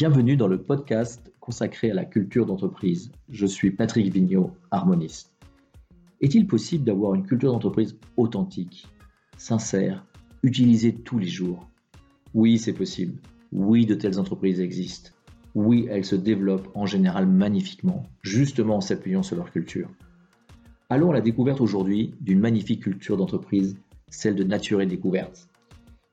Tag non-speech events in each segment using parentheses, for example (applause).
Bienvenue dans le podcast consacré à la culture d'entreprise. Je suis Patrick Vignot, harmoniste. Est-il possible d'avoir une culture d'entreprise authentique, sincère, utilisée tous les jours? Oui, c'est possible. Oui, de telles entreprises existent. Oui, elles se développent en général magnifiquement, justement en s'appuyant sur leur culture. Allons à la découverte aujourd'hui d'une magnifique culture d'entreprise, celle de Nature et Découverte.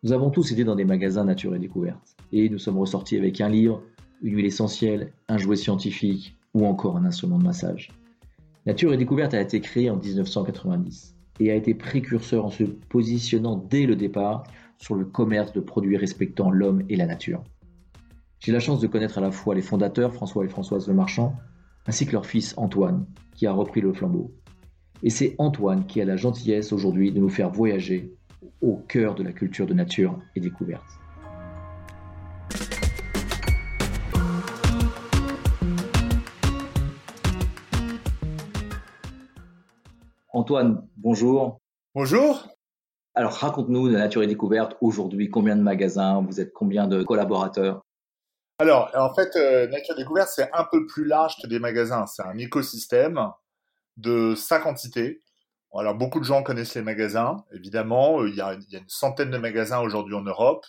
Nous avons tous été dans des magasins Nature et Découverte et nous sommes ressortis avec un livre, une huile essentielle, un jouet scientifique ou encore un instrument de massage. Nature et Découverte a été créée en 1990 et a été précurseur en se positionnant dès le départ sur le commerce de produits respectant l'homme et la nature. J'ai la chance de connaître à la fois les fondateurs, François et Françoise Lemarchand, ainsi que leur fils Antoine, qui a repris le flambeau. Et c'est Antoine qui a la gentillesse aujourd'hui de nous faire voyager au cœur de la culture de nature et découverte. Antoine, bonjour. Bonjour. Alors raconte-nous de Nature et Découverte aujourd'hui, combien de magasins, vous êtes combien de collaborateurs? Alors en fait, euh, Nature et Découverte, c'est un peu plus large que des magasins. C'est un écosystème de cinq entités. Alors beaucoup de gens connaissent les magasins, évidemment. Euh, il y a, une centaine de magasins aujourd'hui en Europe.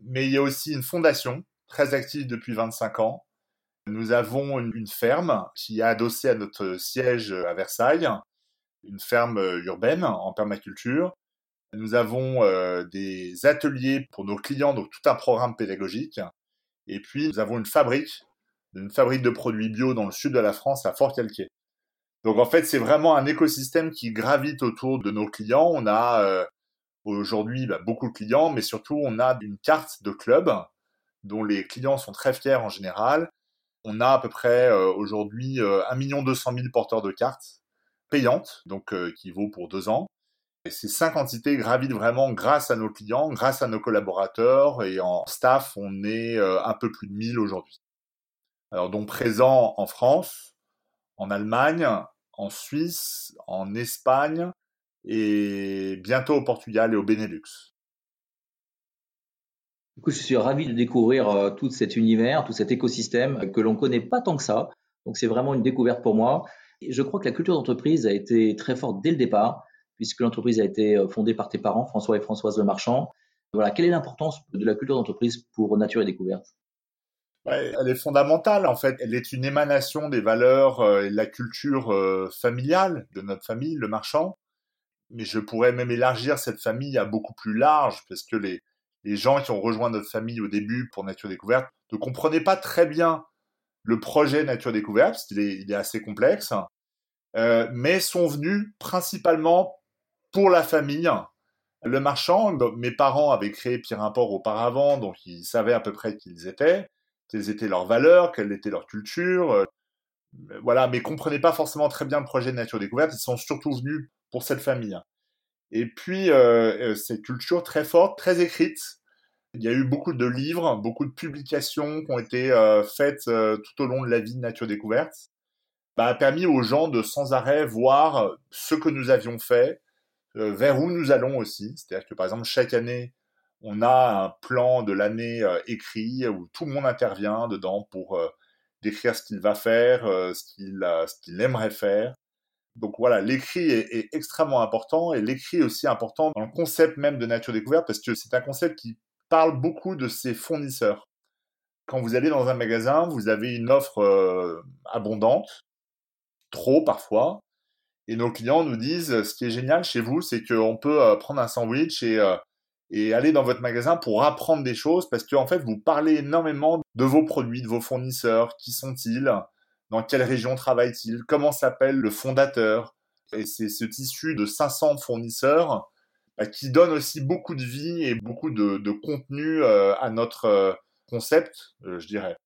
Mais il y a aussi une fondation très active depuis 25 ans. Nous avons une, une ferme qui est adossée à notre siège à Versailles une ferme euh, urbaine en permaculture. Nous avons euh, des ateliers pour nos clients, donc tout un programme pédagogique. Et puis, nous avons une fabrique, une fabrique de produits bio dans le sud de la France, à Fort-Calquier. Donc, en fait, c'est vraiment un écosystème qui gravite autour de nos clients. On a euh, aujourd'hui bah, beaucoup de clients, mais surtout, on a une carte de club dont les clients sont très fiers en général. On a à peu près aujourd'hui 1 200 000 porteurs de cartes payante, donc euh, qui vaut pour deux ans. Et ces cinq entités gravitent vraiment grâce à nos clients, grâce à nos collaborateurs, et en staff, on est euh, un peu plus de 1000 aujourd'hui. Alors donc présent en France, en Allemagne, en Suisse, en Espagne, et bientôt au Portugal et au Benelux. Du coup, je suis ravi de découvrir euh, tout cet univers, tout cet écosystème que l'on ne connaît pas tant que ça. Donc c'est vraiment une découverte pour moi. Je crois que la culture d'entreprise a été très forte dès le départ, puisque l'entreprise a été euh, fondée par tes parents, François et Françoise Lemarchand. Voilà, quelle est l'importance de la culture d'entreprise pour Nature et Découverte? Elle est fondamentale, en fait. Elle est une émanation des valeurs euh, et de la culture euh, familiale de notre famille, le marchand. Mais je pourrais même élargir cette famille à beaucoup plus large, parce que les, les gens qui ont rejoint notre famille au début pour Nature Découverte ne comprenaient pas très bien le projet Nature Découverte, parce qu'il est, il est assez complexe, euh, mais sont venus principalement pour la famille. Le marchand, mes parents avaient créé Pierre Import auparavant, donc ils savaient à peu près qui ils étaient, quelles étaient leurs valeurs, quelle était leur culture, euh, voilà, mais comprenaient pas forcément très bien le projet de Nature Découverte. Ils sont surtout venus pour cette famille. Et puis, euh, euh cette culture très forte, très écrite, il y a eu beaucoup de livres, beaucoup de publications qui ont été faites tout au long de la vie de Nature Découverte. Bah, a permis aux gens de sans arrêt voir ce que nous avions fait, vers où nous allons aussi. C'est-à-dire que par exemple, chaque année, on a un plan de l'année écrit où tout le monde intervient dedans pour décrire ce qu'il va faire, ce qu'il ce qu'il aimerait faire. Donc voilà, l'écrit est, est, extrêmement important et l'écrit est aussi important dans le concept même de nature découverte parce que c'est un concept qui parle beaucoup de ses fournisseurs. Quand vous allez dans un magasin, vous avez une offre euh, abondante, trop parfois, et nos clients nous disent, ce qui est génial chez vous, c'est qu'on peut euh, prendre un sandwich et, euh, et aller dans votre magasin pour apprendre des choses, parce qu'en fait, vous parlez énormément de vos produits, de vos fournisseurs, qui sont-ils, dans quelle région travaillent-ils, comment s'appelle le fondateur? Et c'est ce tissu de 500 fournisseurs bah, qui donne aussi beaucoup de vie et beaucoup de, de contenu euh, à notre euh, concept, euh, je dirais.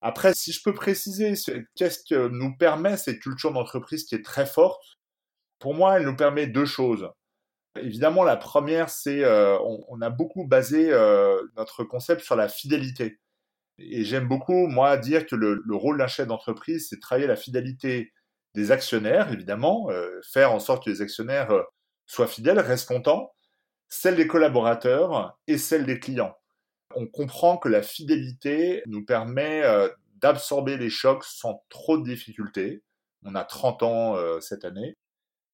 Après, si je peux préciser, qu'est-ce que nous permet cette culture d'entreprise qui est très forte? Pour moi, elle nous permet deux choses. Évidemment, la première, c'est euh, on, a beaucoup basé euh, notre concept sur la fidélité. Et j'aime beaucoup, moi, dire que le, le rôle d'un chef d'entreprise, c'est travailler la fidélité des actionnaires, évidemment, euh, faire en sorte que les actionnaires soient fidèles, restent contents, celle des collaborateurs et celle des clients. on comprend que la fidélité nous permet euh, d'absorber les chocs sans trop de difficultés. On a 30 ans euh, cette année.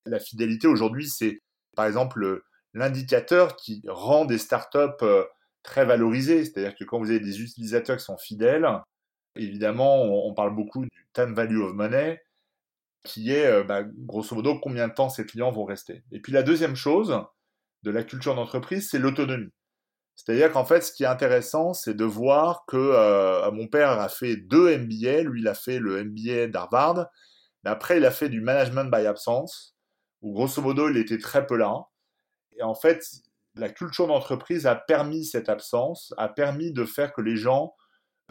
La fidélité aujourd'hui, c'est par exemple l'indicateur qui rend des startups euh, très valorisées. C'est-à-dire que quand vous avez des utilisateurs qui sont fidèles, évidemment, on, parle beaucoup du time value of money, qui est bah, grosso modo combien de temps ces clients vont rester. Et puis la deuxième chose de la culture d'entreprise, c'est l'autonomie. C'est-à-dire qu'en fait, ce qui est intéressant, c'est de voir que euh, mon père a fait deux MBA. Lui, il a fait le MBA d'Harvard. Mais après, il a fait du management by absence, où grosso modo, il était très peu là. Et en fait, la culture d'entreprise a permis cette absence, a permis de faire que les gens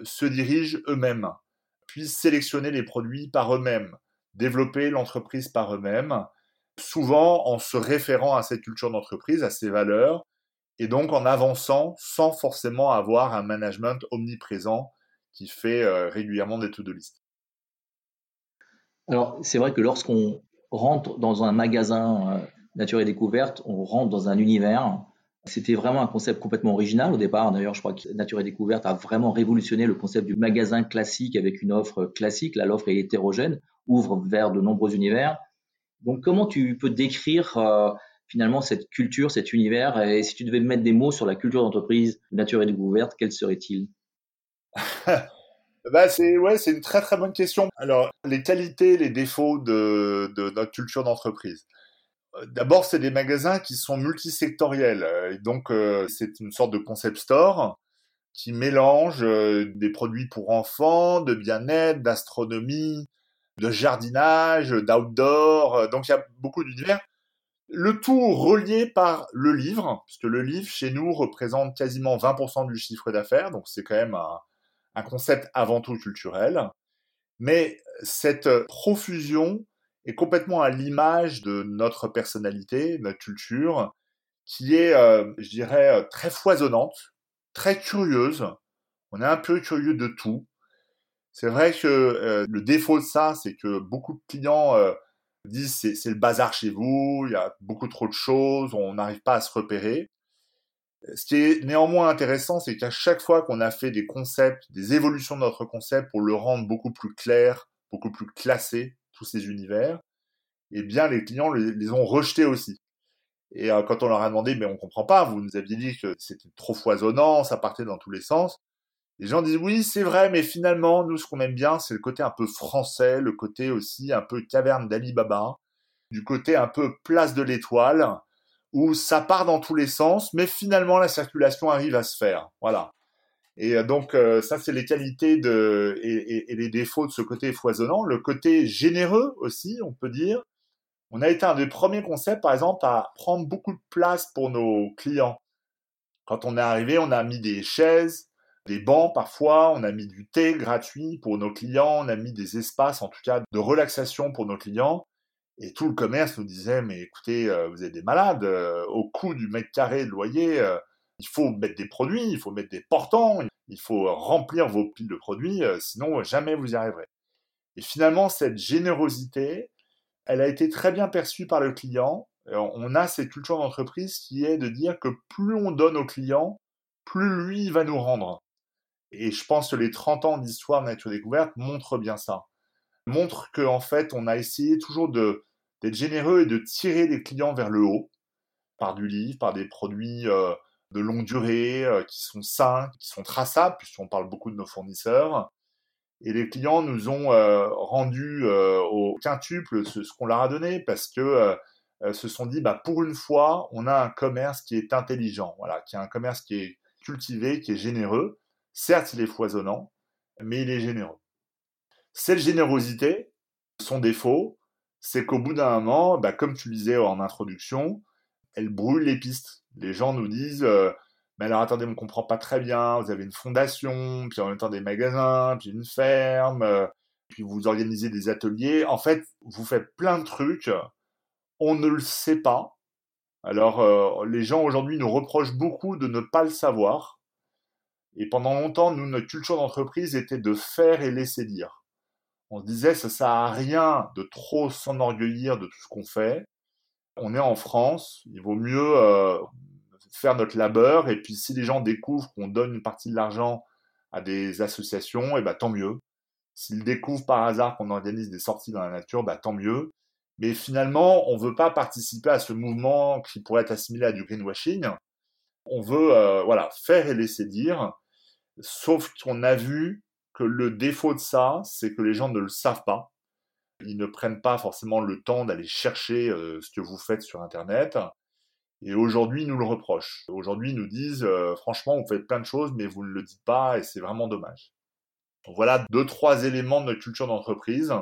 se dirigent eux-mêmes, puissent sélectionner les produits par eux-mêmes, développer l'entreprise par eux-mêmes, souvent en se référant à cette culture d'entreprise, à ses valeurs, et donc en avançant sans forcément avoir un management omniprésent qui fait euh, régulièrement des to-do list. Alors, c'est vrai que lorsqu'on rentre dans un magasin euh, Nature et Découverte, on rentre dans un univers. C'était vraiment un concept complètement original au départ. D'ailleurs, je crois que Nature et Découverte a vraiment révolutionné le concept du magasin classique avec une offre classique. Là, l'offre est hétérogène, ouvre vers de nombreux univers. Donc, comment tu peux décrire euh, finalement cette culture, cet univers? Et si tu devais mettre des mots sur la culture d'entreprise Nature et Découverte, quel serait-il (laughs) bah c'est ouais, c'est une très très bonne question. Alors les qualités, les défauts de, notre culture d'entreprise. Euh, d'abord, c'est des magasins qui sont multisectoriels. Et donc, euh, c'est une sorte de concept store qui mélange des produits pour enfants, de bien-être, d'astronomie, de jardinage, d'outdoor. Euh, donc il y a beaucoup d'univers. Le tout relié par le livre, puisque le livre chez nous représente quasiment 20% du chiffre d'affaires, donc c'est quand même un, concept avant tout culturel. Mais cette profusion est complètement à l'image de notre personnalité, notre culture, qui est, euh, je dirais, très foisonnante, très curieuse. On est un peu curieux de tout. C'est vrai que euh, le défaut de ça, c'est que beaucoup de clients euh, disent c'est le bazar chez vous, il y a beaucoup trop de choses, on n'arrive pas à se repérer. Ce qui est néanmoins intéressant, c'est qu'à chaque fois qu'on a fait des concepts, des évolutions de notre concept pour le rendre beaucoup plus clair, beaucoup plus classé, tous ces univers, eh bien les clients les, ont rejetés aussi. Et euh, quand on leur a demandé, mais on comprend pas, vous nous aviez dit que c'était trop foisonnant, ça partait dans tous les sens. Les gens disent oui, c'est vrai, mais finalement, nous, ce qu'on aime bien, c'est le côté un peu français, le côté aussi un peu caverne d'Ali Baba, du côté un peu place de l'étoile, où ça part dans tous les sens, mais finalement, la circulation arrive à se faire. Voilà. Et euh, donc, euh, ça, c'est les qualités de, et, les défauts de ce côté foisonnant. Le côté généreux aussi, on peut dire. On a été un des premiers concepts, par exemple, à prendre beaucoup de place pour nos clients. Quand on est arrivé, on a mis des chaises, des bancs parfois, on a mis du thé gratuit pour nos clients, on a mis des espaces en tout cas de relaxation pour nos clients. Et tout le commerce nous disait, mais écoutez, euh, vous êtes des malades, euh, au coût du mètre carré de loyer, euh, il faut mettre des produits, il faut mettre des portants, il faut remplir vos piles de produits, sinon jamais vous y arriverez. Et finalement, cette générosité, elle a été très bien perçue par le client. On a cette culture d'entreprise qui est de dire que plus on donne au client, plus lui va nous rendre. Et je pense que les 30 ans d'histoire de Nature Découverte montrent bien ça. Montrent qu'en fait, on a essayé toujours d'être généreux et de tirer les clients vers le haut, par du livre, par des produits euh, de longue durée, euh, qui sont sains, qui sont traçables, puisqu'on parle beaucoup de nos fournisseurs. Et les clients nous ont euh, rendu au quintuple ce, qu'on leur a donné, parce que se sont dit, bah, pour une fois, on a un commerce qui est intelligent, voilà, qui a un commerce qui est cultivé, qui est généreux. Certes, il est foisonnant, mais il est généreux. Cette générosité, son défaut, c'est qu'au bout d'un moment, bah, comme tu disais en introduction, elle brûle les pistes. Les gens nous disent euh, Mais alors attendez, on ne comprend pas très bien, vous avez une fondation, puis en même temps des magasins, puis une ferme, euh, puis vous organisez des ateliers. En fait, vous faites plein de trucs, on ne le sait pas. Alors, euh, les gens aujourd'hui nous reprochent beaucoup de ne pas le savoir. Et pendant longtemps, nous, notre culture d'entreprise était de faire et laisser dire. On se disait, ça sert à rien de trop s'enorgueillir de tout ce qu'on fait. On est en France, il vaut mieux euh, faire notre labeur. Et puis, si les gens découvrent qu'on donne une partie de l'argent à des associations, et eh ben, tant mieux. S'ils découvrent par hasard qu'on organise des sorties dans la nature, bah, tant mieux. Mais finalement, on ne veut pas participer à ce mouvement qui pourrait être assimilé à du greenwashing. On veut euh, voilà, faire et laisser dire. Sauf qu'on a vu que le défaut de ça, c'est que les gens ne le savent pas. Ils ne prennent pas forcément le temps d'aller chercher euh, ce que vous faites sur Internet. Et aujourd'hui, ils nous le reprochent. Aujourd'hui, ils nous disent, euh, franchement, vous faites plein de choses, mais vous ne le dites pas, et c'est vraiment dommage. voilà deux, trois éléments de notre culture d'entreprise,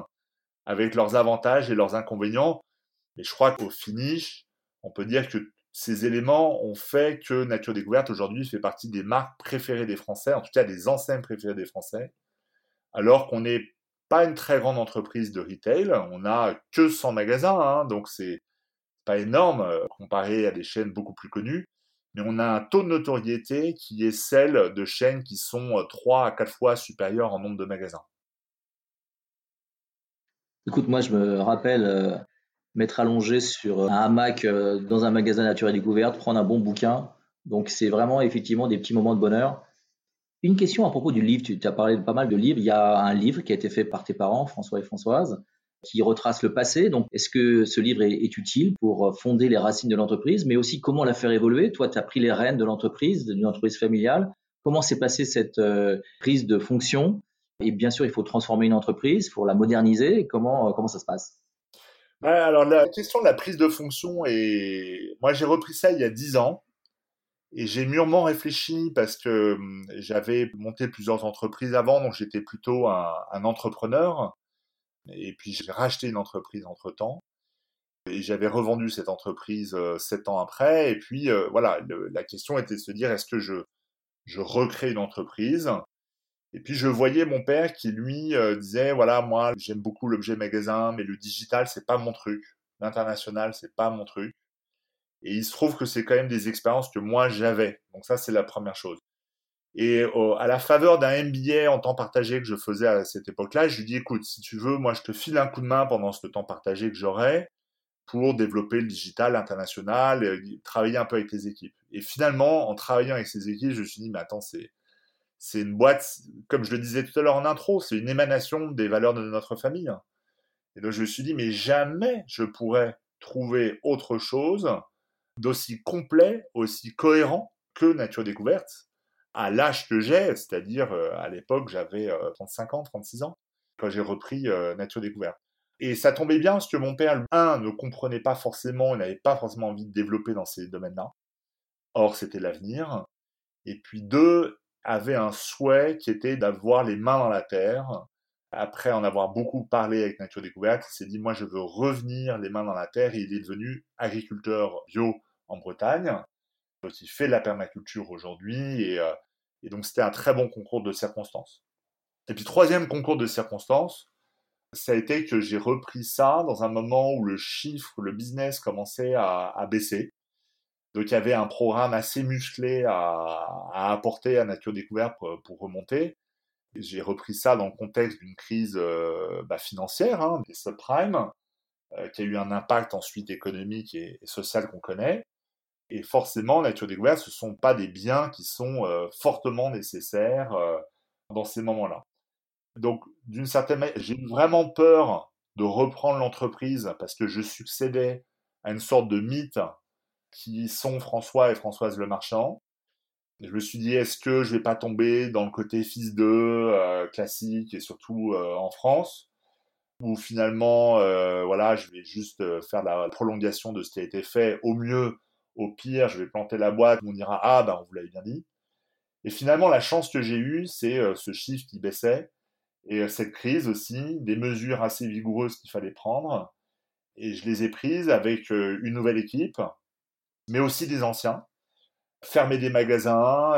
avec leurs avantages et leurs inconvénients. Et je crois qu'au finish, on peut dire que ces éléments ont fait que Nature Découverte aujourd'hui fait partie des marques préférées des Français, en tout cas des enseignes préférées des Français, alors qu'on n'est pas une très grande entreprise de retail, on n'a que 100 magasins, hein, donc c'est pas énorme euh, comparé à des chaînes beaucoup plus connues, mais on a un taux de notoriété qui est celle de chaînes qui sont 3 euh, à 4 fois supérieures en nombre de magasins. Écoute, moi je me rappelle euh, m'être allongé sur un hamac dans un magasin nature et découverte, prendre un bon bouquin. Donc c'est vraiment effectivement des petits moments de bonheur. Une question à propos du livre, tu as parlé de pas mal de livres. Il y a un livre qui a été fait par tes parents, François et Françoise qui retrace le passé. Donc, est-ce que ce livre est, utile pour fonder les racines de l'entreprise, mais aussi comment la faire évoluer? Toi, tu as pris les rênes de l'entreprise, d'une entreprise familiale. Comment s'est passée cette euh, prise de fonction? Et bien sûr, il faut transformer une entreprise, pour la moderniser. Comment, euh, comment ça se passe? Alors la question de la prise de fonction et moi j'ai repris ça il y a dix ans et j'ai mûrement réfléchi parce que hum, j'avais monté plusieurs entreprises avant donc j'étais plutôt un entrepreneur et puis j'ai racheté une entreprise entre temps. Et j'avais revendu cette entreprise euh, sept ans après. Et puis euh, voilà, la question était de se dire est-ce que je, je recrée une entreprise Et puis je voyais mon père qui lui euh, disait voilà moi j'aime beaucoup l'objet magasin, mais le digital c'est pas mon truc, l'international c'est pas mon truc. Et il se trouve que c'est quand même des expériences que moi j'avais. Donc ça c'est la première chose. Et à la faveur d'un MBA en temps partagé que je faisais à cette époque-là, je lui dis écoute, si tu veux, moi je te file un coup de main pendant ce temps partagé que j'aurai pour développer le digital international, et travailler un peu avec les équipes. Et finalement, en travaillant avec ces équipes, je me suis dit mais attends, c'est c'est une boîte, comme je le disais tout à l'heure en intro, c'est une émanation des valeurs de notre famille. Et donc je me suis dit mais jamais je pourrais trouver autre chose d'aussi complet, aussi cohérent que Nature Découverte à l'âge que j'ai, c'est-à-dire euh, à l'époque j'avais 35 euh, ans, 36 ans, quand j'ai repris euh, Nature Découverte. Et ça tombait bien parce que mon père, un, ne comprenait pas forcément, il n'avait pas forcément envie de développer dans ces domaines-là. Or, c'était l'avenir. Et puis deux, avait un souhait qui était d'avoir les mains dans la terre. Après en avoir beaucoup parlé avec Nature Découverte, il s'est dit, moi, je veux revenir les mains dans la terre. Et il est devenu agriculteur bio en Bretagne. Il fait de la permaculture aujourd'hui. Et, et donc, c'était un très bon concours de circonstances. Et puis, troisième concours de circonstances, ça a été que j'ai repris ça dans un moment où le chiffre, le business commençait à, baisser. Donc, il y avait un programme assez musclé à, apporter à Nature Découverte pour, remonter. J'ai repris ça dans le contexte d'une crise euh, bah, financière, hein, des subprimes, euh, qui a eu un impact ensuite économique et social qu'on connaît. Et forcément, nature découverte, ce ne sont pas des biens qui sont euh, fortement nécessaires dans ces moments-là. Donc, d'une certaine manière, j'ai vraiment peur de reprendre l'entreprise parce que je succédais à une sorte de mythe qui sont François et Françoise Le Marchand. je me suis dit, est-ce que je vais pas tomber dans le côté fils d'eux, euh, classique et surtout en France, ou finalement, voilà, je vais juste faire la prolongation de ce qui a été fait au mieux au pire, je vais planter la boîte, on dira ah ben on vous l'avait bien dit. Et finalement, la chance que j'ai eue, c'est euh, ce chiffre qui baissait et euh, cette crise aussi, des mesures assez vigoureuses qu'il fallait prendre. Et je les ai prises avec euh, une nouvelle équipe, mais aussi des anciens. Fermer des magasins,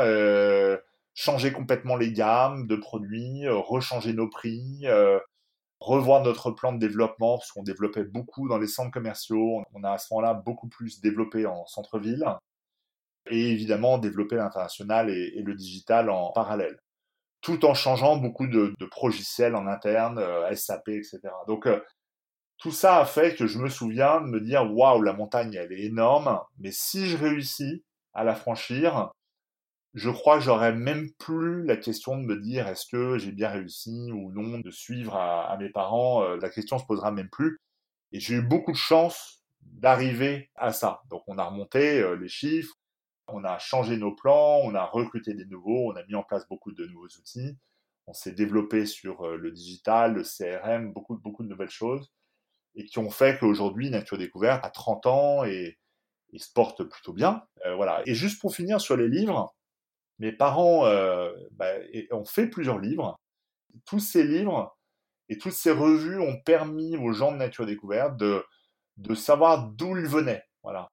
changer complètement les gammes de produits, rechanger nos prix, revoir notre plan de développement, parce qu'on développait beaucoup dans les centres commerciaux. On a à ce moment-là beaucoup plus développé en centre-ville. Et évidemment, développer l'international et, le digital en parallèle. Tout en changeant beaucoup de, de progiciels en interne, euh, SAP, etc. Donc, euh, tout ça a fait que je me souviens de me dire waouh, la montagne, elle est énorme, mais si je réussis, à la franchir, je crois que j'aurais même plus la question de me dire est-ce que j'ai bien réussi ou non de suivre à, mes parents. Euh, la question se posera même plus. Et j'ai eu beaucoup de chance d'arriver à ça. Donc on a remonté euh, les chiffres, on a changé nos plans, on a recruté des nouveaux, on a mis en place beaucoup de nouveaux outils, on s'est développé sur euh, le digital, le CRM, beaucoup, beaucoup de nouvelles choses, et qui ont fait qu'aujourd'hui, Nature Découverte a 30 ans et, se porte plutôt bien. voilà. Et juste pour finir sur les livres, mes parents euh, bah, ont fait plusieurs livres. Tous ces livres et toutes ces revues ont permis aux gens de Nature Découverte de, de savoir d'où ils venaient. Voilà.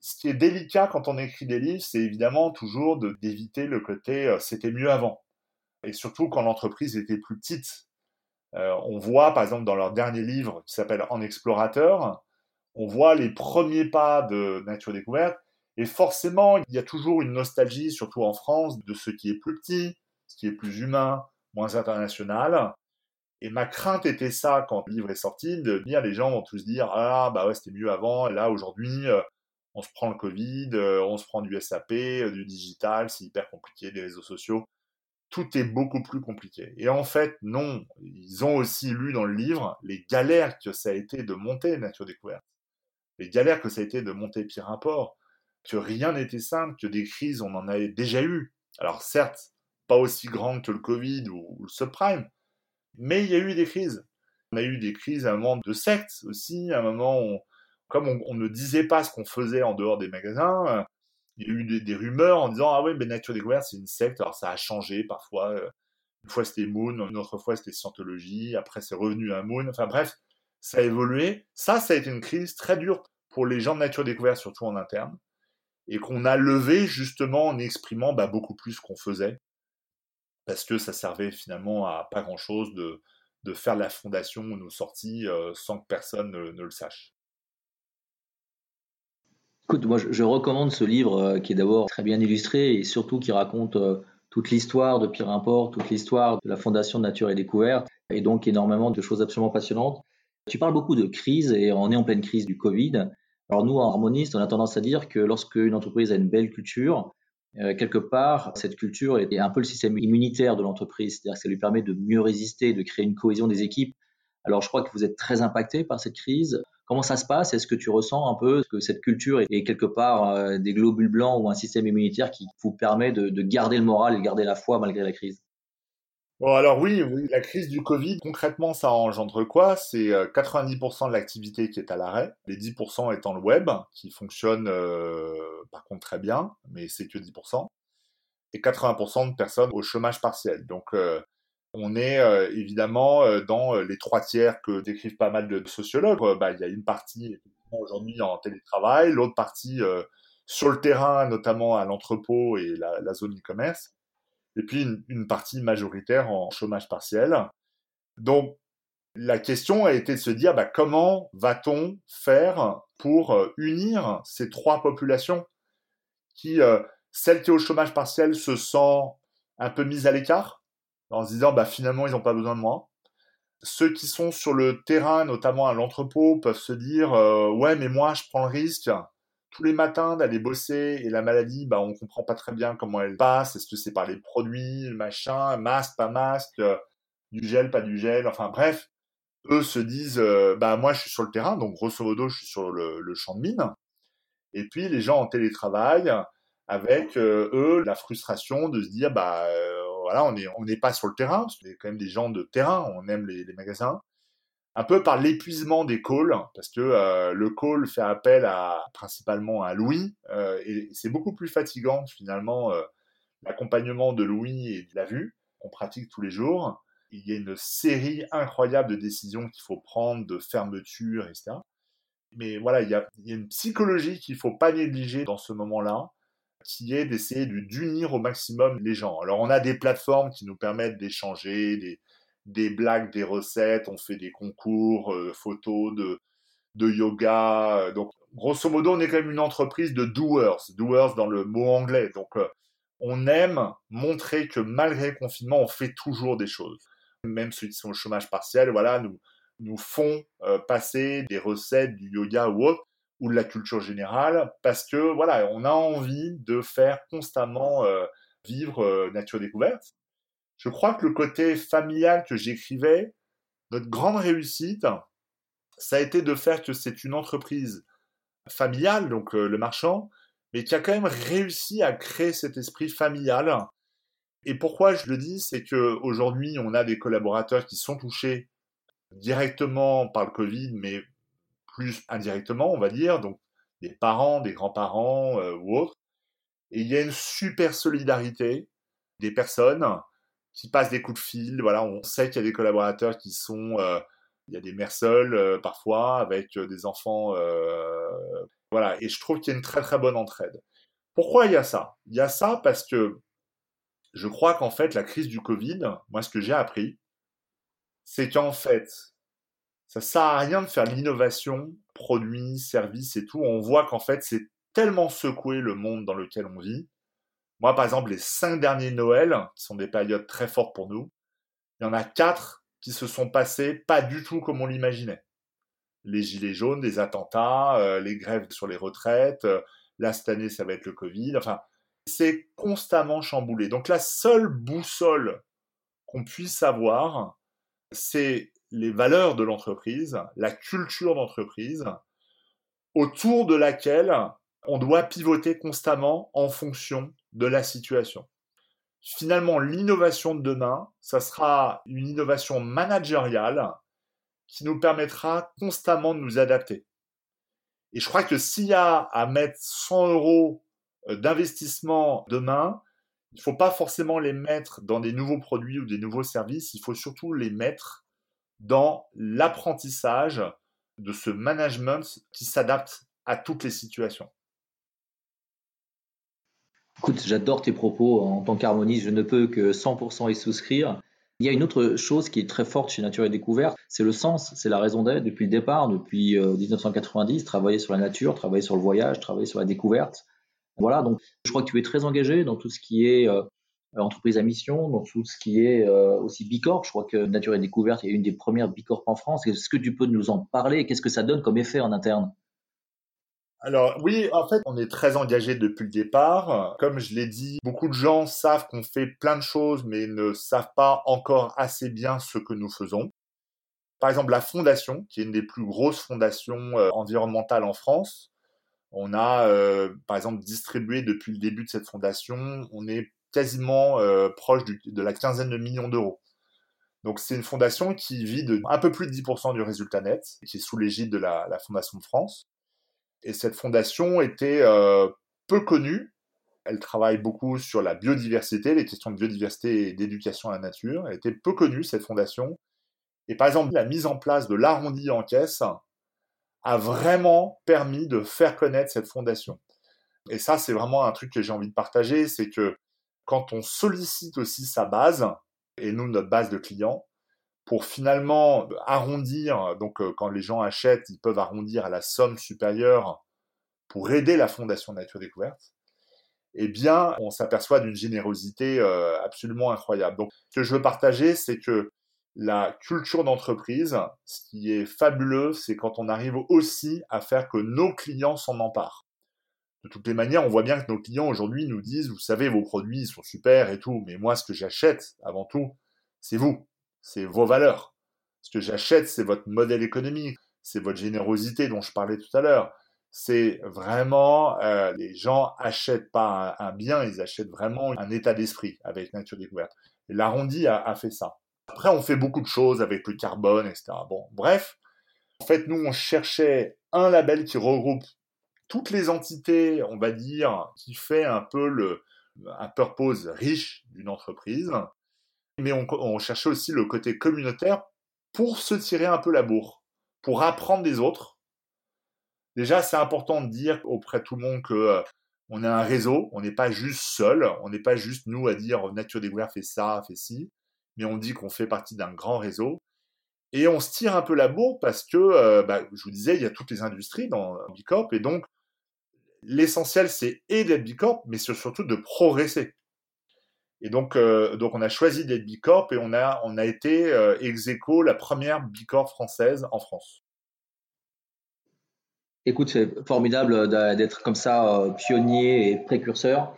Ce qui est délicat quand on écrit des livres, c'est évidemment toujours d'éviter le côté euh, c'était mieux avant. Et surtout quand l'entreprise était plus petite. Euh, on voit par exemple dans leur dernier livre qui s'appelle En explorateur, on voit les premiers pas de Nature Découverte et forcément, il y a toujours une nostalgie, surtout en France, de ce qui est plus petit, ce qui est plus humain, moins international. Et ma crainte était ça quand le livre est sorti, de dire les gens vont tous dire ah bah ouais c'était mieux avant, et là aujourd'hui euh, on se prend le Covid, euh, on se prend du SAP, du digital, c'est hyper compliqué, des réseaux sociaux. Tout est beaucoup plus compliqué. Et en fait, non. Ils ont aussi lu dans le livre les galères que ça a été de monter Nature Découverte. Les galères que ça a été de monter Pierre Import que rien n'était simple, que des crises, on en avait déjà eu. Alors certes, pas aussi grandes que le Covid ou, le subprime, mais il y a eu des crises. On a eu des crises à un moment de secte aussi, à un moment où, comme on, ne disait pas ce qu'on faisait en dehors des magasins, il y a eu des, rumeurs en disant ah ouais, ben Nature Découverte c'est une secte. Alors ça a changé parfois. Euh, une fois c'était Moon, une autre fois c'était Scientologie, après c'est revenu à Moon. Enfin bref, ça a évolué. Ça, ça a été une crise très dure pour les gens de Nature Découverte, surtout en interne et qu'on a levé justement en exprimant bah, beaucoup plus qu'on faisait, parce que ça servait finalement à pas grand-chose de, de faire la fondation ou nos sorties euh, sans que personne ne, le sache. Écoute, moi je, recommande ce livre euh, qui est d'abord très bien illustré et surtout qui raconte euh, toute l'histoire de Pierre Import, toute l'histoire de la Fondation Nature et Découverte, et donc énormément de choses absolument passionnantes. Tu parles beaucoup de crise et on est en pleine crise du Covid. Alors nous, en harmoniste, on a tendance à dire que lorsque une entreprise a une belle culture, euh, quelque part, cette culture est un peu le système immunitaire de l'entreprise, c'est-à-dire que ça lui permet de mieux résister, de créer une cohésion des équipes. Alors je crois que vous êtes très impacté par cette crise. Comment ça se passe? Est-ce que tu ressens un peu que cette culture est quelque part euh, des globules blancs ou un système immunitaire qui vous permet de, de garder le moral et de garder la foi malgré la crise? Bon, alors oui, la crise du Covid, concrètement, ça engendre quoi? C'est 90% euh, de l'activité qui est à l'arrêt, les 10% étant le web, qui fonctionne euh, par contre très bien, mais c'est que 10%, et 80% de personnes au chômage partiel. Donc, on est évidemment dans les trois tiers que décrivent pas mal de sociologues. Bah, il y a une partie aujourd'hui en télétravail, l'autre partie sur le terrain, notamment à l'entrepôt et la, zone e-commerce et puis une, partie majoritaire en chômage partiel. Donc, la question a été de se dire bah, comment va-t-on faire pour euh, unir ces trois populations qui, euh, celle qui est au chômage partiel se sent un peu mise à l'écart en se disant bah, finalement ils n'ont pas besoin de moi. Ceux qui sont sur le terrain, notamment à l'entrepôt, peuvent se dire euh, ouais mais moi je prends le risque tous les matins d'aller bosser et la maladie, bah, on comprend pas très bien comment elle passe. Est-ce que c'est par les produits, le machin, masque, pas masque, euh, du gel, pas du gel, enfin bref. Eux se disent, euh, bah moi je suis sur le terrain, donc grosso modo je suis sur le, champ de mine. Et puis les gens en télétravail, avec eux la frustration de se dire, bah voilà, on n'est on pas sur le terrain, parce qu'on est quand même des gens de terrain, on aime les magasins un peu par l'épuisement des calls, parce que euh, le call fait appel à principalement à Louis, euh, et c'est beaucoup plus fatigant finalement euh, l'accompagnement de Louis et de la vue qu'on pratique tous les jours. Il y a une série incroyable de décisions qu'il faut prendre, de fermeture, etc. Mais voilà, il y a, il y a une psychologie qu'il faut pas négliger dans ce moment-là, qui est d'essayer d'unir au maximum les gens. Alors on a des plateformes qui nous permettent d'échanger, des, blagues, des recettes, on fait des concours, euh, photos de, de yoga. Euh, donc, grosso modo, on est quand même une entreprise de doers, doers dans le mot anglais. Donc, euh, on aime montrer que malgré le confinement, on fait toujours des choses. Même ceux qui sont au chômage partiel, voilà, nous, nous font passer des recettes du yoga ou autre. Ou de la culture générale, parce que voilà, on a envie de faire constamment euh, vivre euh, nature découverte. Je crois que le côté familial que j'écrivais, notre grande réussite, ça a été de faire que c'est une entreprise familiale, donc euh, le marchand, mais qui a quand même réussi à créer cet esprit familial. Et pourquoi je le dis, c'est qu'aujourd'hui, on a des collaborateurs qui sont touchés directement par le Covid, mais plus indirectement, on va dire, donc des parents, des grands-parents euh, ou autres. Et il y a une super solidarité des personnes qui passent des coups de fil. Voilà, on sait qu'il y a des collaborateurs qui sont, euh, il y a des mères seules euh, parfois avec des enfants. voilà, et je trouve qu'il y a une très très bonne entraide. Pourquoi il y a ça? Il y a ça parce que je crois qu'en fait la crise du Covid, moi ce que j'ai appris, c'est qu'en fait ça sert à rien de faire l'innovation, produits, services et tout. On voit qu'en fait, c'est tellement secoué le monde dans lequel on vit. Moi, par exemple, les cinq derniers Noëls, qui sont des périodes très fortes pour nous, il y en a quatre qui se sont passés pas du tout comme on l'imaginait. Les gilets jaunes, des attentats, euh, les grèves sur les retraites, euh, là cette année ça va être le Covid, enfin, c'est constamment chamboulé. Donc la seule boussole qu'on puisse avoir, c'est les valeurs de l'entreprise, la culture d'entreprise, autour de laquelle on doit pivoter constamment en fonction de la situation. Finalement, l'innovation de demain, ça sera une innovation managériale qui nous permettra constamment de nous adapter. Et je crois que s'il y a à mettre 100 euros euh, d'investissement demain, il ne faut pas forcément les mettre dans des nouveaux produits ou des nouveaux services, il faut surtout les mettre dans l'apprentissage de ce management qui s'adapte à toutes les situations. Écoute, j'adore tes propos. En tant qu'harmoniste, je ne peux que 100% y souscrire. Il y a une autre chose qui est très forte chez Nature et Découverte, c'est le sens, c'est la raison d'être depuis le départ, depuis 1990, euh, travailler sur la nature, travailler sur le voyage, travailler sur la découverte. Voilà, donc je crois que tu es très engagé dans tout ce qui est euh, entreprise à mission, dans tout ce qui est euh, aussi Bicorp. Je crois que Nature et Découverte est une des premières Bicorp en France. Est-ce que tu peux nous en parler? Qu'est-ce que ça donne comme effet en interne? Alors oui, en fait, on est très engagé depuis le départ. Comme je l'ai dit, beaucoup de gens savent qu'on fait plein de choses, mais ne savent pas encore assez bien ce que nous faisons. Par exemple, la fondation, qui est une des plus grosses fondations euh, environnementales en France, on a, par exemple, distribué depuis le début de cette fondation, on est quasiment euh, proche de la quinzaine de millions d'euros. Donc c'est une fondation qui vit de un peu plus de 10% du résultat net, qui est sous l'égide de la, Fondation de France. Et cette fondation était euh, peu connue. Elle travaille beaucoup sur la biodiversité, les questions de biodiversité et d'éducation à la nature. Elle était peu connue, cette fondation. Et par exemple, la mise en place de l'arrondi en caisse a vraiment permis de faire connaître cette fondation. Et ça, c'est vraiment un truc que j'ai envie de partager, c'est que quand on sollicite aussi sa base, et nous notre base de clients, pour finalement arrondir, donc euh, quand les gens achètent, ils peuvent arrondir à la somme supérieure pour aider la Fondation Nature Découverte, eh bien, on s'aperçoit d'une générosité euh, absolument incroyable. Donc, ce que je veux partager, c'est que la culture d'entreprise, ce qui est fabuleux, c'est quand on arrive aussi à faire que nos clients s'en emparent de toutes les manières, on voit bien que nos clients aujourd'hui nous disent, vous savez, vos produits sont super et tout, mais moi, ce que j'achète, avant tout, c'est vous, c'est vos valeurs. Ce que j'achète, c'est votre modèle économique, c'est votre générosité dont je parlais tout à l'heure. C'est vraiment, euh, les gens achètent pas un, bien, ils achètent vraiment un état d'esprit avec Nature Découverte. L'arrondi a, a fait ça. Après, on fait beaucoup de choses avec le carbone, etc. Bon, bref. En fait, nous, on cherchait un label qui regroupe toutes les entités, on va dire, qui fait un peu le, un purpose riche d'une entreprise. Mais on, cherchait aussi le côté communautaire pour se tirer un peu la bourre, pour apprendre des autres. Déjà, c'est important de dire auprès de tout le monde que euh, on a un réseau, on n'est pas juste seul, on n'est pas juste nous à dire Nature Découverte fait ça, fait ci, mais on dit qu'on fait partie d'un grand réseau. Et on se tire un peu la bourre parce que, euh, bah, je vous disais, il y a toutes les industries dans Bicorp, et donc l'essentiel, c'est et d'être Bicorp, mais surtout de progresser. Et donc, euh, donc on a choisi d'être Bicorp et on a, on a été euh, ex la première Bicorp française en France. Écoute, c'est formidable d'être comme ça euh, pionnier et précurseur.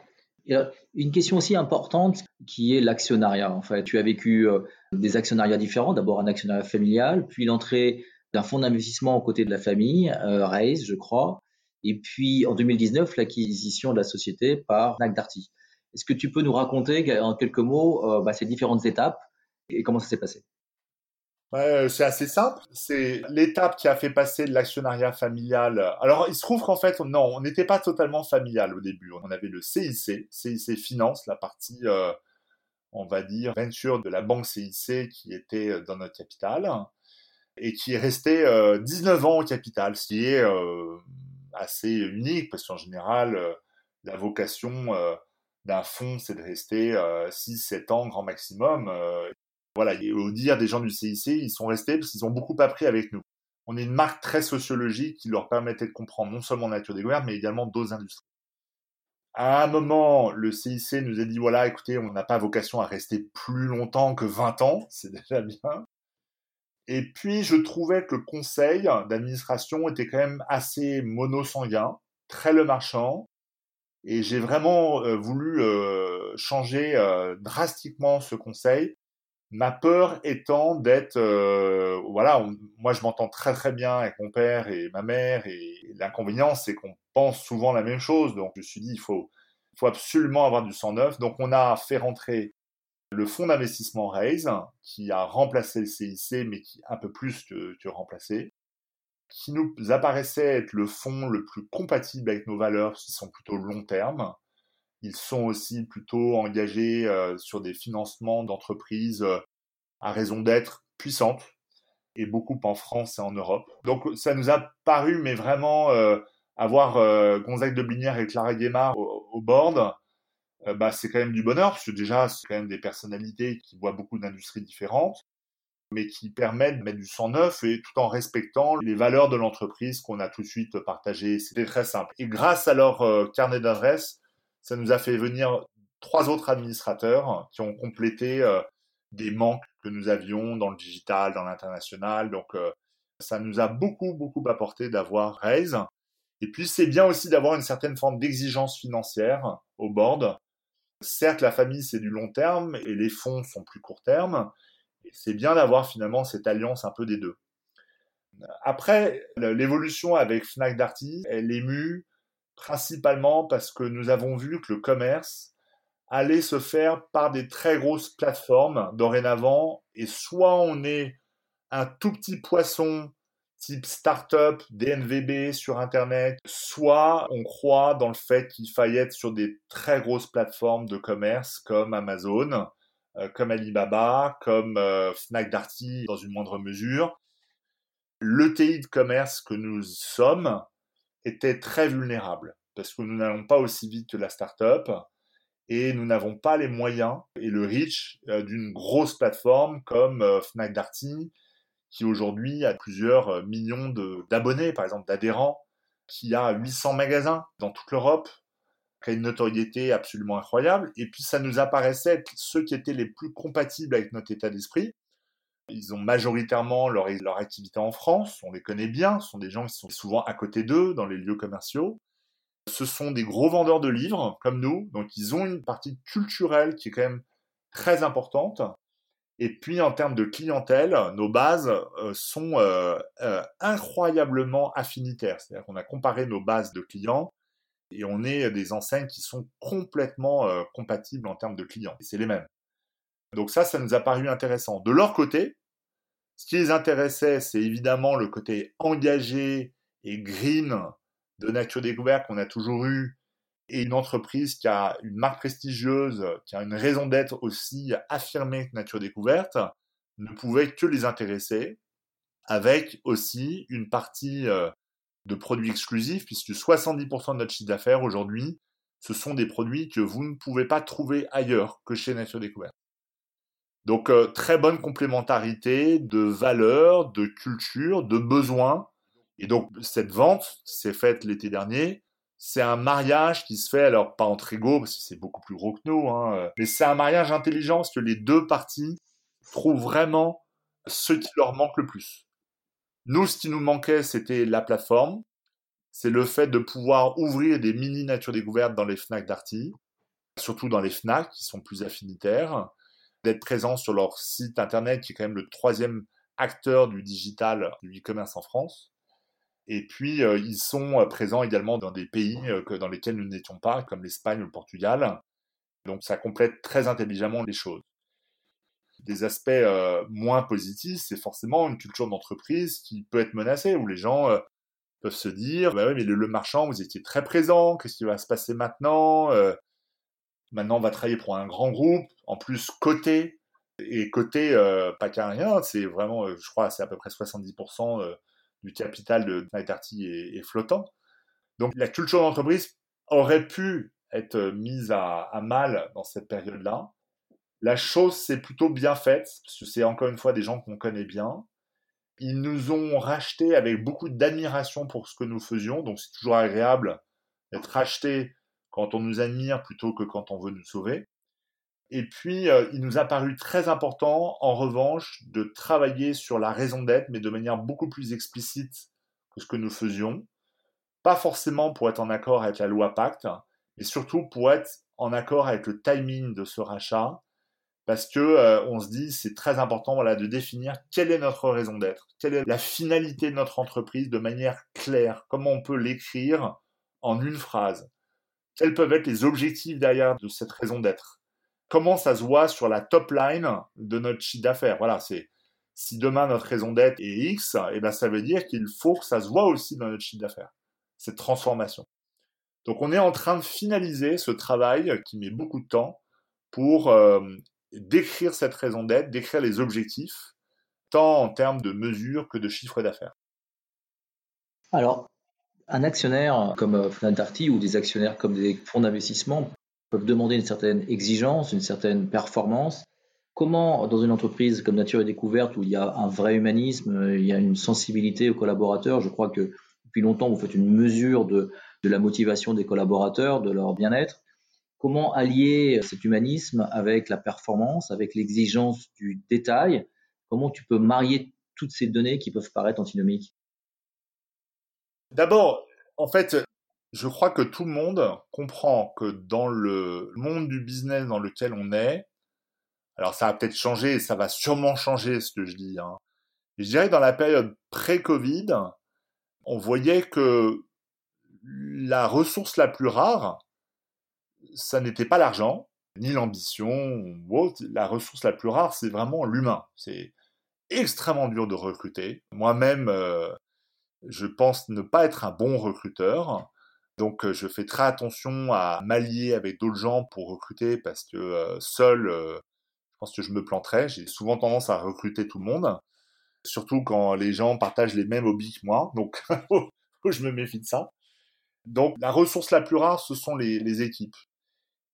Euh, une question aussi importante qui est l'actionnariat. En fait, tu as vécu euh, des actionnariats différents. D'abord un actionnariat familial, puis l'entrée d'un fonds d'investissement aux côtés de la famille, Raise, je crois, et puis en 2019 l'acquisition de la société par Fnac Darty. Est-ce que tu peux nous raconter en quelques mots bah, ces différentes étapes et comment ça s'est passé? Ouais, c'est assez simple. C'est l'étape qui a fait passer de l'actionnariat familial. Alors, il se trouve qu'en fait, non, on n'était pas totalement familial au début. On avait le CIC, CIC Finance, la partie, euh, on va dire, venture de la banque CIC qui était euh, dans notre capital et qui est resté 19 euh, ans au capital, ce qui est assez unique parce qu'en général, la vocation d'un fonds, c'est de rester 6-7 ans grand maximum voilà, au dire des gens du CIC, ils sont restés parce qu'ils ont beaucoup appris avec nous. On est une marque très sociologique qui leur permettait de comprendre non seulement la nature des gouvernements, mais également d'autres industries. À un moment, le CIC nous a dit, voilà, écoutez, on n'a pas vocation à rester plus longtemps que 20 ans, c'est déjà bien. Et puis, je trouvais que le conseil d'administration était quand même assez monosanguin, très le marchand. Et j'ai vraiment euh, voulu euh, changer euh, drastiquement ce conseil Ma peur étant d'être, voilà, moi je m'entends très très bien avec mon père et ma mère, et l'inconvénient c'est qu'on pense souvent la même chose, donc je me suis dit il faut, faut absolument avoir du sang neuf. Donc on a fait rentrer le fonds d'investissement Raise, qui a remplacé le CIC, mais qui un peu plus que, que remplacé, qui nous apparaissait être le fonds le plus compatible avec nos valeurs, qui sont plutôt long terme, ils sont aussi plutôt engagés euh, sur des financements d'entreprises euh, à raison d'être puissantes, et beaucoup en France et en Europe. Donc ça nous a paru, mais vraiment, euh, avoir Gonzague de Blinière et Clara Guémard au, au board, bah, c'est quand même du bonheur, parce que déjà, c'est quand même des personnalités qui voient beaucoup d'industries différentes, mais qui permettent de mettre du sang neuf et tout en respectant les valeurs de l'entreprise qu'on a tout de suite partagées. C'était très simple. Et grâce à leur carnet d'adresses, ça nous a fait venir trois autres administrateurs qui ont complété euh, des manques que nous avions dans le digital, dans l'international. Donc, euh, ça nous a beaucoup, beaucoup apporté d'avoir Raise. Et puis, c'est bien aussi d'avoir une certaine forme d'exigence financière au board. Certes, la famille, c'est du long terme et les fonds sont plus court terme. C'est bien d'avoir finalement cette alliance un peu des deux. Après, l'évolution avec Fnac Darty, elle est principalement parce que nous avons vu que le commerce allait se faire par des très grosses plateformes dorénavant, et soit on est un tout petit poisson type startup, DNVB sur Internet, soit on croit dans le fait qu'il faille être sur des très grosses plateformes de commerce comme Amazon, euh, comme Alibaba, comme euh, Fnac Darty dans une moindre mesure. L'ETI de commerce que nous sommes était très vulnérable parce que nous n'allons pas aussi vite que la startup et nous n'avons pas les moyens et le reach euh, d'une grosse plateforme comme euh, Fnac Darty qui aujourd'hui a plusieurs euh, millions d'abonnés, par exemple d'adhérents, qui a 800 magasins dans toute l'Europe, qui a une notoriété absolument incroyable. Et puis ça nous apparaissait ceux qui étaient les plus compatibles avec notre état d'esprit. Ils ont majoritairement leur, leur activité en France, on les connaît bien, ce sont des gens qui sont souvent à côté d'eux dans les lieux commerciaux. Ce sont des gros vendeurs de livres comme nous, donc ils ont une partie culturelle qui est quand même très importante. Et puis en termes de clientèle, nos bases euh, sont euh, euh, incroyablement affinitaires. C'est-à-dire qu'on a comparé nos bases de clients et on est des enseignes qui sont complètement compatibles en termes de clients. C'est les mêmes. Donc ça, ça nous a paru intéressant. De leur côté, ce qui les intéressait, c'est évidemment le côté engagé et green de Nature Découverte qu'on a toujours eu et une entreprise qui a une marque prestigieuse, qui a une raison d'être aussi affirmée que Nature Découverte, ne pouvait que les intéresser, avec aussi une partie euh, de produits exclusifs, puisque 70% de notre chiffre d'affaires aujourd'hui, ce sont des produits que vous ne pouvez pas trouver ailleurs que chez Nature Découverte. Donc euh, très bonne complémentarité de valeurs, de culture, de besoins. Et donc cette vente s'est faite l'été dernier. C'est un mariage qui se fait, alors pas entre égaux, parce que c'est beaucoup plus gros que nous, hein, euh, mais c'est un mariage intelligent, parce que les deux parties trouvent vraiment ce qui leur manque le plus. Nous, ce qui nous manquait, c'était la plateforme. c'est le fait de pouvoir ouvrir des mini nature découvertes dans les FNAC d'Arty, surtout dans les FNAC qui sont plus affinitaires, d'être présent sur leur site internet qui est quand même le troisième acteur du digital, du e-commerce en France. Et puis, euh, ils sont euh, présents également dans des pays euh, dans lesquels nous n'étions pas, comme l'Espagne ou le Portugal. Donc, ça complète très intelligemment les choses. Des aspects moins positifs, c'est forcément une culture d'entreprise qui peut être menacée, où les gens peuvent se dire, bah oui, mais le, marchand, vous étiez très présent, qu'est-ce qui va se passer maintenant Maintenant, on va travailler pour un grand groupe, en plus côté, et côté euh, pas qu'à c'est vraiment, je crois, c'est à peu près 70% du capital de Night est, est, flottant. Donc la culture d'entreprise aurait pu être mise à, à mal dans cette période-là. La chose s'est plutôt bien faite, parce que c'est encore une fois des gens qu'on connaît bien. Ils nous ont racheté avec beaucoup d'admiration pour ce que nous faisions, donc c'est toujours agréable d'être racheté quand on nous admire plutôt que quand on veut nous sauver. Et puis, euh, il nous a paru très important, en revanche, de travailler sur la raison d'être, mais de manière beaucoup plus explicite que ce que nous faisions. Pas forcément pour être en accord avec la loi Pacte, mais surtout pour être en accord avec le timing de ce rachat. Parce que euh, on se dit c'est très important voilà de définir quelle est notre raison d'être, quelle est la finalité de notre entreprise de manière claire, comment on peut l'écrire en une phrase, quels peuvent être les objectifs derrière de cette raison d'être, comment ça se voit sur la top line de notre chiffre d'affaires. Voilà, c'est si demain notre raison d'être est X, eh ben ça veut dire qu'il faut que ça se voit aussi dans notre chiffre d'affaires, cette transformation. Donc on est en train de finaliser ce travail qui met beaucoup de temps pour euh, d'écrire cette raison d'être, d'écrire les objectifs, tant en termes de mesures que de chiffre d'affaires. Alors, un actionnaire comme euh, Fnac ou des actionnaires comme des fonds d'investissement peuvent demander une certaine exigence, une certaine performance. Comment, dans une entreprise comme Nature et Découverte, où il y a un vrai humanisme, il y a une sensibilité aux collaborateurs, je crois que depuis longtemps, vous faites une mesure de, de la motivation des collaborateurs, de leur bien-être. Comment allier cet humanisme avec la performance, avec l'exigence du détail? Comment tu peux marier toutes ces données qui peuvent paraître antinomiques? D'abord, en fait, je crois que tout le monde comprend que dans le monde du business dans lequel on est, alors ça va peut-être changer, ça va sûrement changer ce que je dis. Hein. Je dirais dans la période pré-Covid, on voyait que la ressource la plus rare, ça n'était pas l'argent, ni l'ambition, La ressource la plus rare, c'est vraiment l'humain. C'est extrêmement dur de recruter. Moi-même, euh, je pense ne pas être un bon recruteur. Donc, je fais très attention à m'allier avec d'autres gens pour recruter parce que seul, je pense que je me planterais. J'ai souvent tendance à recruter tout le monde, surtout quand les gens partagent les mêmes hobbies que moi. Donc, (laughs) je me méfie de ça. Donc, la ressource la plus rare, ce sont les équipes.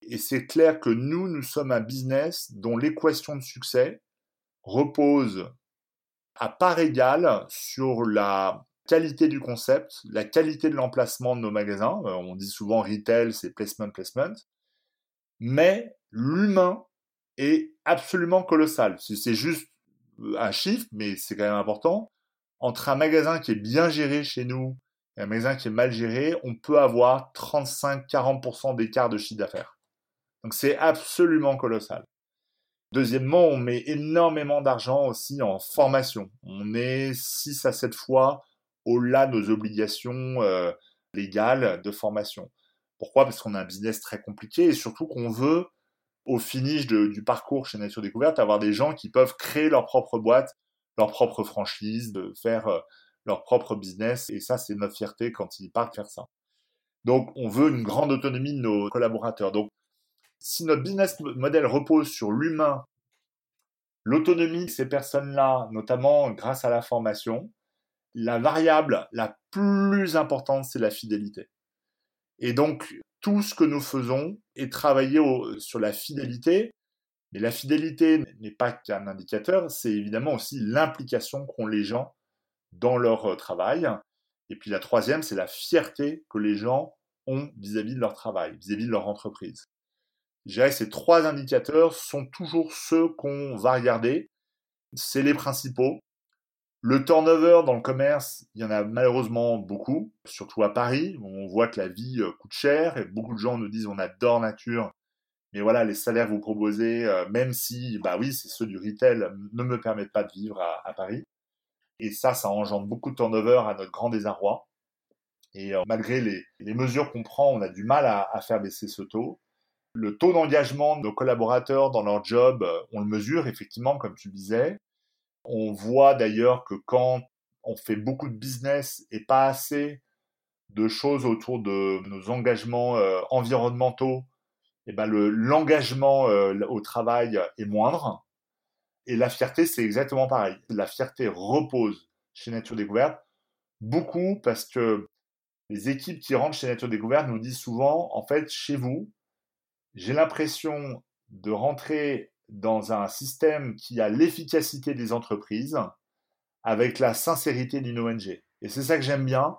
Et c'est clair que nous, nous sommes un business dont l'équation de succès repose à part égale sur la qualité du concept, la qualité de l'emplacement de nos magasins. Euh, on dit souvent retail, c'est placement, placement. Mais l'humain est absolument colossal. C'est juste euh, un chiffre, mais c'est quand même important. Entre un magasin qui est bien géré chez nous et un magasin qui est mal géré, on peut avoir 35-40% d'écart de chiffre d'affaires. Donc c'est absolument colossal. Deuxièmement, on met énormément d'argent aussi en formation. On est 6 à 7 fois au-delà de nos obligations euh, légales de formation. Pourquoi? Parce qu'on a un business très compliqué et surtout qu'on veut, au finish du parcours chez Nature Découverte, avoir des gens qui peuvent créer leur propre boîte, leur propre franchise, de faire euh, leur propre business. Et ça, c'est notre fierté quand ils partent faire ça. Donc, on veut une grande autonomie de nos collaborateurs. Donc, si notre business model repose sur l'humain, l'autonomie de ces personnes-là, notamment grâce à la formation, la variable la plus importante, c'est la fidélité. Et donc, tout ce que nous faisons est travailler sur la fidélité. Mais la fidélité n'est pas qu'un indicateur, c'est évidemment aussi l'implication qu'ont les gens dans leur euh, travail. Et puis la troisième, c'est la fierté que les gens ont vis-à-vis de leur travail, vis à -vis de leur entreprise. Je dirais que ces trois indicateurs sont toujours ceux qu'on va regarder. C'est les principaux. Le turnover dans le commerce, il y en a malheureusement beaucoup, surtout à Paris. On voit que la vie euh, coûte cher et beaucoup de gens nous disent on adore nature, mais voilà, les salaires vous proposez, euh, même si, bah oui, c'est ceux du retail, ne me permettent pas de vivre à, Paris. Et ça, ça engendre beaucoup de turnover à notre grand désarroi. Et euh, malgré les, mesures qu'on prend, on a du mal à faire baisser ce taux. Le taux d'engagement de nos collaborateurs dans leur job, on le mesure effectivement, comme tu disais. On voit d'ailleurs que quand on fait beaucoup de business et pas assez de choses autour de nos engagements euh, environnementaux, eh ben le l'engagement euh, au travail est moindre. Et la fierté, c'est exactement pareil. La fierté repose chez Nature Découverte beaucoup parce que les équipes qui rentrent chez Nature Découverte nous disent souvent, en fait, chez vous, j'ai l'impression de rentrer dans un système qui a l'efficacité des entreprises avec la sincérité d'une ONG. Et c'est ça que j'aime bien,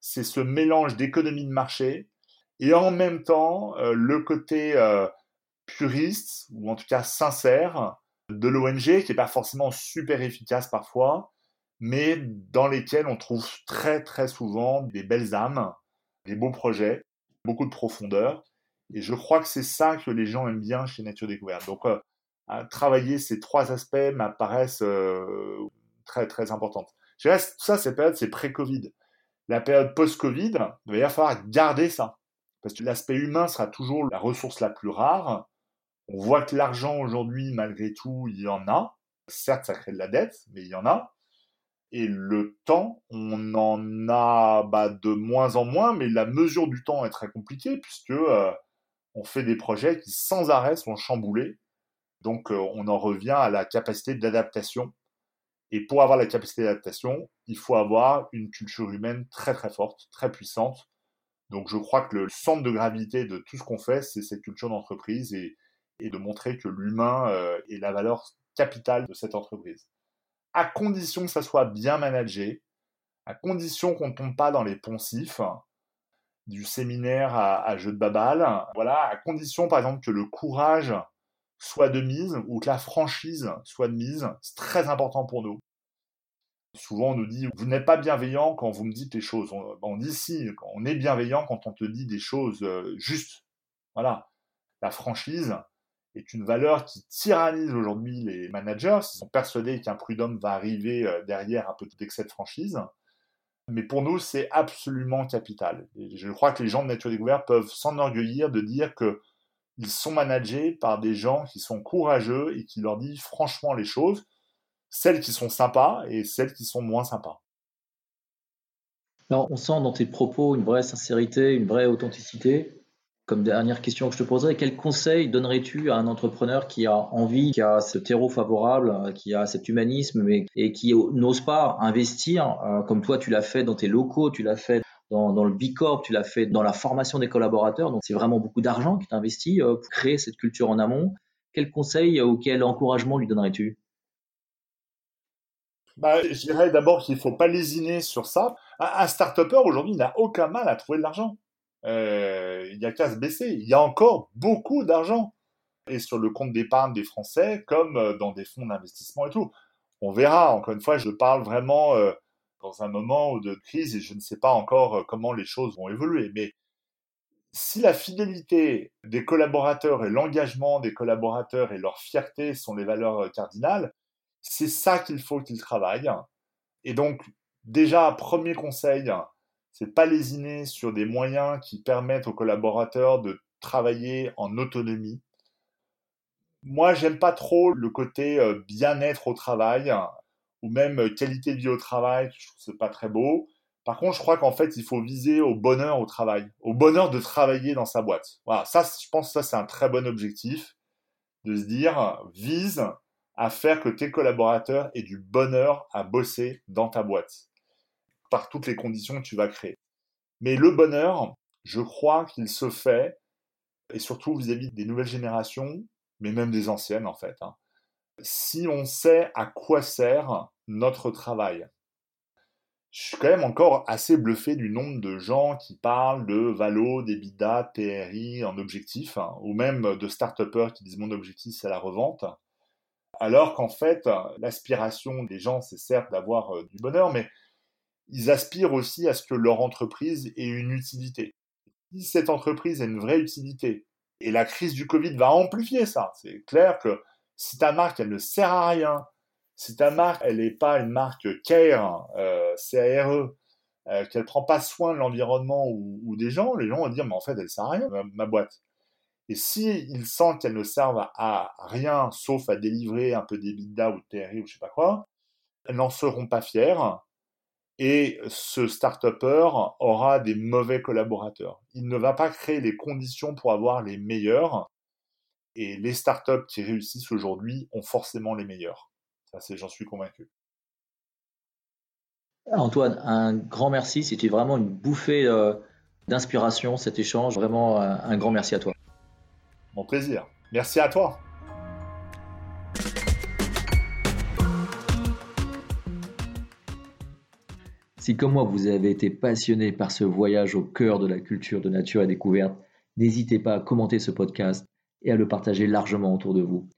c'est ce mélange d'économie de marché et en même temps euh, le côté euh, puriste, ou en tout cas sincère, de l'ONG, qui n'est pas forcément super efficace parfois, mais dans lesquels on trouve très très souvent des belles âmes, des beaux projets, beaucoup de profondeur. Et je crois que c'est ça que les gens aiment bien chez Nature Découverte. Donc, euh, travailler ces trois aspects m'apparaissent euh, très très importantes. Je dirais, tout ça, cette période, c'est pré-Covid. La période post-Covid, il va falloir garder ça. Parce que l'aspect humain sera toujours la ressource la plus rare. On voit que l'argent aujourd'hui, malgré tout, il y en a. Certes, ça crée de la dette, mais il y en a. Et le temps, on en a bah, de moins en moins, mais la mesure du temps est très compliquée puisque euh, on fait des projets qui sans arrêt sont chamboulés donc, euh, on en revient à la capacité d'adaptation. Et pour avoir la capacité d'adaptation, il faut avoir une culture humaine très très forte, très puissante. Donc, je crois que le centre de gravité de tout ce qu'on fait, c'est cette culture d'entreprise et, de montrer que l'humain euh, est la valeur capitale de cette entreprise. À condition que ça soit bien managé, à condition qu'on ne tombe pas dans les poncifs, du séminaire à, jeu de babal, voilà, à condition par exemple que le courage soit de mise ou que la franchise soit de mise. C'est très important pour nous. Souvent, on nous dit, vous n'êtes pas bienveillant quand vous me dites les choses. On, dit si, on est bienveillant quand on te dit des choses euh, justes. Voilà. La franchise est une valeur qui tyrannise aujourd'hui les managers. Ils sont persuadés qu'un prud'homme va arriver euh, derrière un petit excès de franchise. Mais pour nous, c'est absolument capital. Et je crois que les gens de Nature Découverte peuvent s'enorgueillir de dire que ils sont managés par des gens qui sont courageux et qui leur disent franchement les choses, celles qui sont sympas et celles qui sont moins sympas. Alors, on sent dans tes propos une vraie sincérité, une vraie authenticité. Comme dernière question que je te poserais, quel conseil donnerais-tu à un entrepreneur qui a envie, qui a ce terreau favorable, qui a cet humanisme et qui n'ose pas investir, euh, comme toi tu l'as fait dans tes locaux, tu l'as fait dans, le Bicorp, tu l'as fait dans la formation des collaborateurs. Donc, c'est vraiment beaucoup d'argent qui est investi euh, pour créer cette culture en amont. Quel conseil ou quel encouragement lui donnerais-tu? Bah, je dirais d'abord qu'il ne faut pas lésiner sur ça. Un, start-upper aujourd'hui n'a aucun mal à trouver de l'argent. Euh, il n'y a qu'à se baisser. Il y a encore beaucoup d'argent. Et sur le compte d'épargne des Français, comme euh, dans des fonds d'investissement et tout. On verra. Encore une fois, je parle vraiment dans un moment de crise et je ne sais pas encore euh, comment les choses vont évoluer. Mais si la fidélité des collaborateurs et l'engagement des collaborateurs et leur fierté sont les valeurs euh, cardinales, c'est ça qu'il faut qu'ils travaillent. Et donc, déjà, premier conseil, c'est pas lésiner sur des moyens qui permettent aux collaborateurs de travailler en autonomie. Moi, j'aime pas trop le côté euh, bien-être au travail ou même euh, qualité de vie au travail, je trouve c'est pas très beau. Par contre, je crois qu'en fait, il faut viser au bonheur au travail, au bonheur de travailler dans sa boîte. Voilà, ça, je pense que ça, c'est un très bon objectif, de se dire, vise à faire que tes collaborateurs aient du bonheur à bosser dans ta boîte, par toutes les conditions que tu vas créer. Mais le bonheur, je crois qu'il se fait, et surtout vis-à-vis des nouvelles générations, mais même des anciennes en fait, hein, si on sait à quoi sert notre travail. Je suis quand même encore assez bluffé du nombre de gens qui parlent de Valo, d'EBITDA, TRI en objectif, hein, ou même de start qui disent mon objectif c'est la revente, Alors qu'en fait, l'aspiration des gens, c'est certes d'avoir euh, du bonheur, mais ils aspirent aussi à ce que leur entreprise ait une utilité. Si cette entreprise a une vraie utilité, et la crise du Covid va amplifier ça, c'est clair que si ta marque, elle ne sert à rien, si ta marque, elle n'est pas une marque CARE, euh, C-A-R-E, euh, qu'elle prend pas soin de l'environnement ou, des gens, les gens vont dire, mais en fait, elle sert à rien, ma, boîte. Et s'ils ils sentent qu'elle ne servent à, rien, sauf à délivrer un peu d'EBITDA ou de TRI ou je sais pas quoi, elles n'en seront pas fières. Et ce start-upper aura des mauvais collaborateurs. Il ne va pas créer les conditions pour avoir les meilleurs. Et les startups qui réussissent aujourd'hui ont forcément les meilleurs. Ça, c'est, j'en suis convaincu. Antoine, un grand merci. C'était vraiment une bouffée euh, d'inspiration cet échange. Vraiment un grand merci à toi. Mon plaisir. Merci à toi. Si comme moi vous avez été passionné par ce voyage au cœur de la culture de nature et découverte, n'hésitez pas à commenter ce podcast et à le partager largement autour de vous.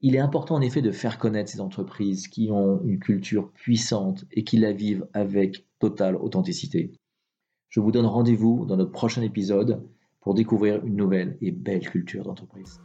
Il est important en effet de faire connaître ces entreprises qui ont une culture puissante et qui la vivent avec totale authenticité. Je vous donne rendez-vous dans notre prochain épisode pour découvrir une nouvelle et belle culture d'entreprise.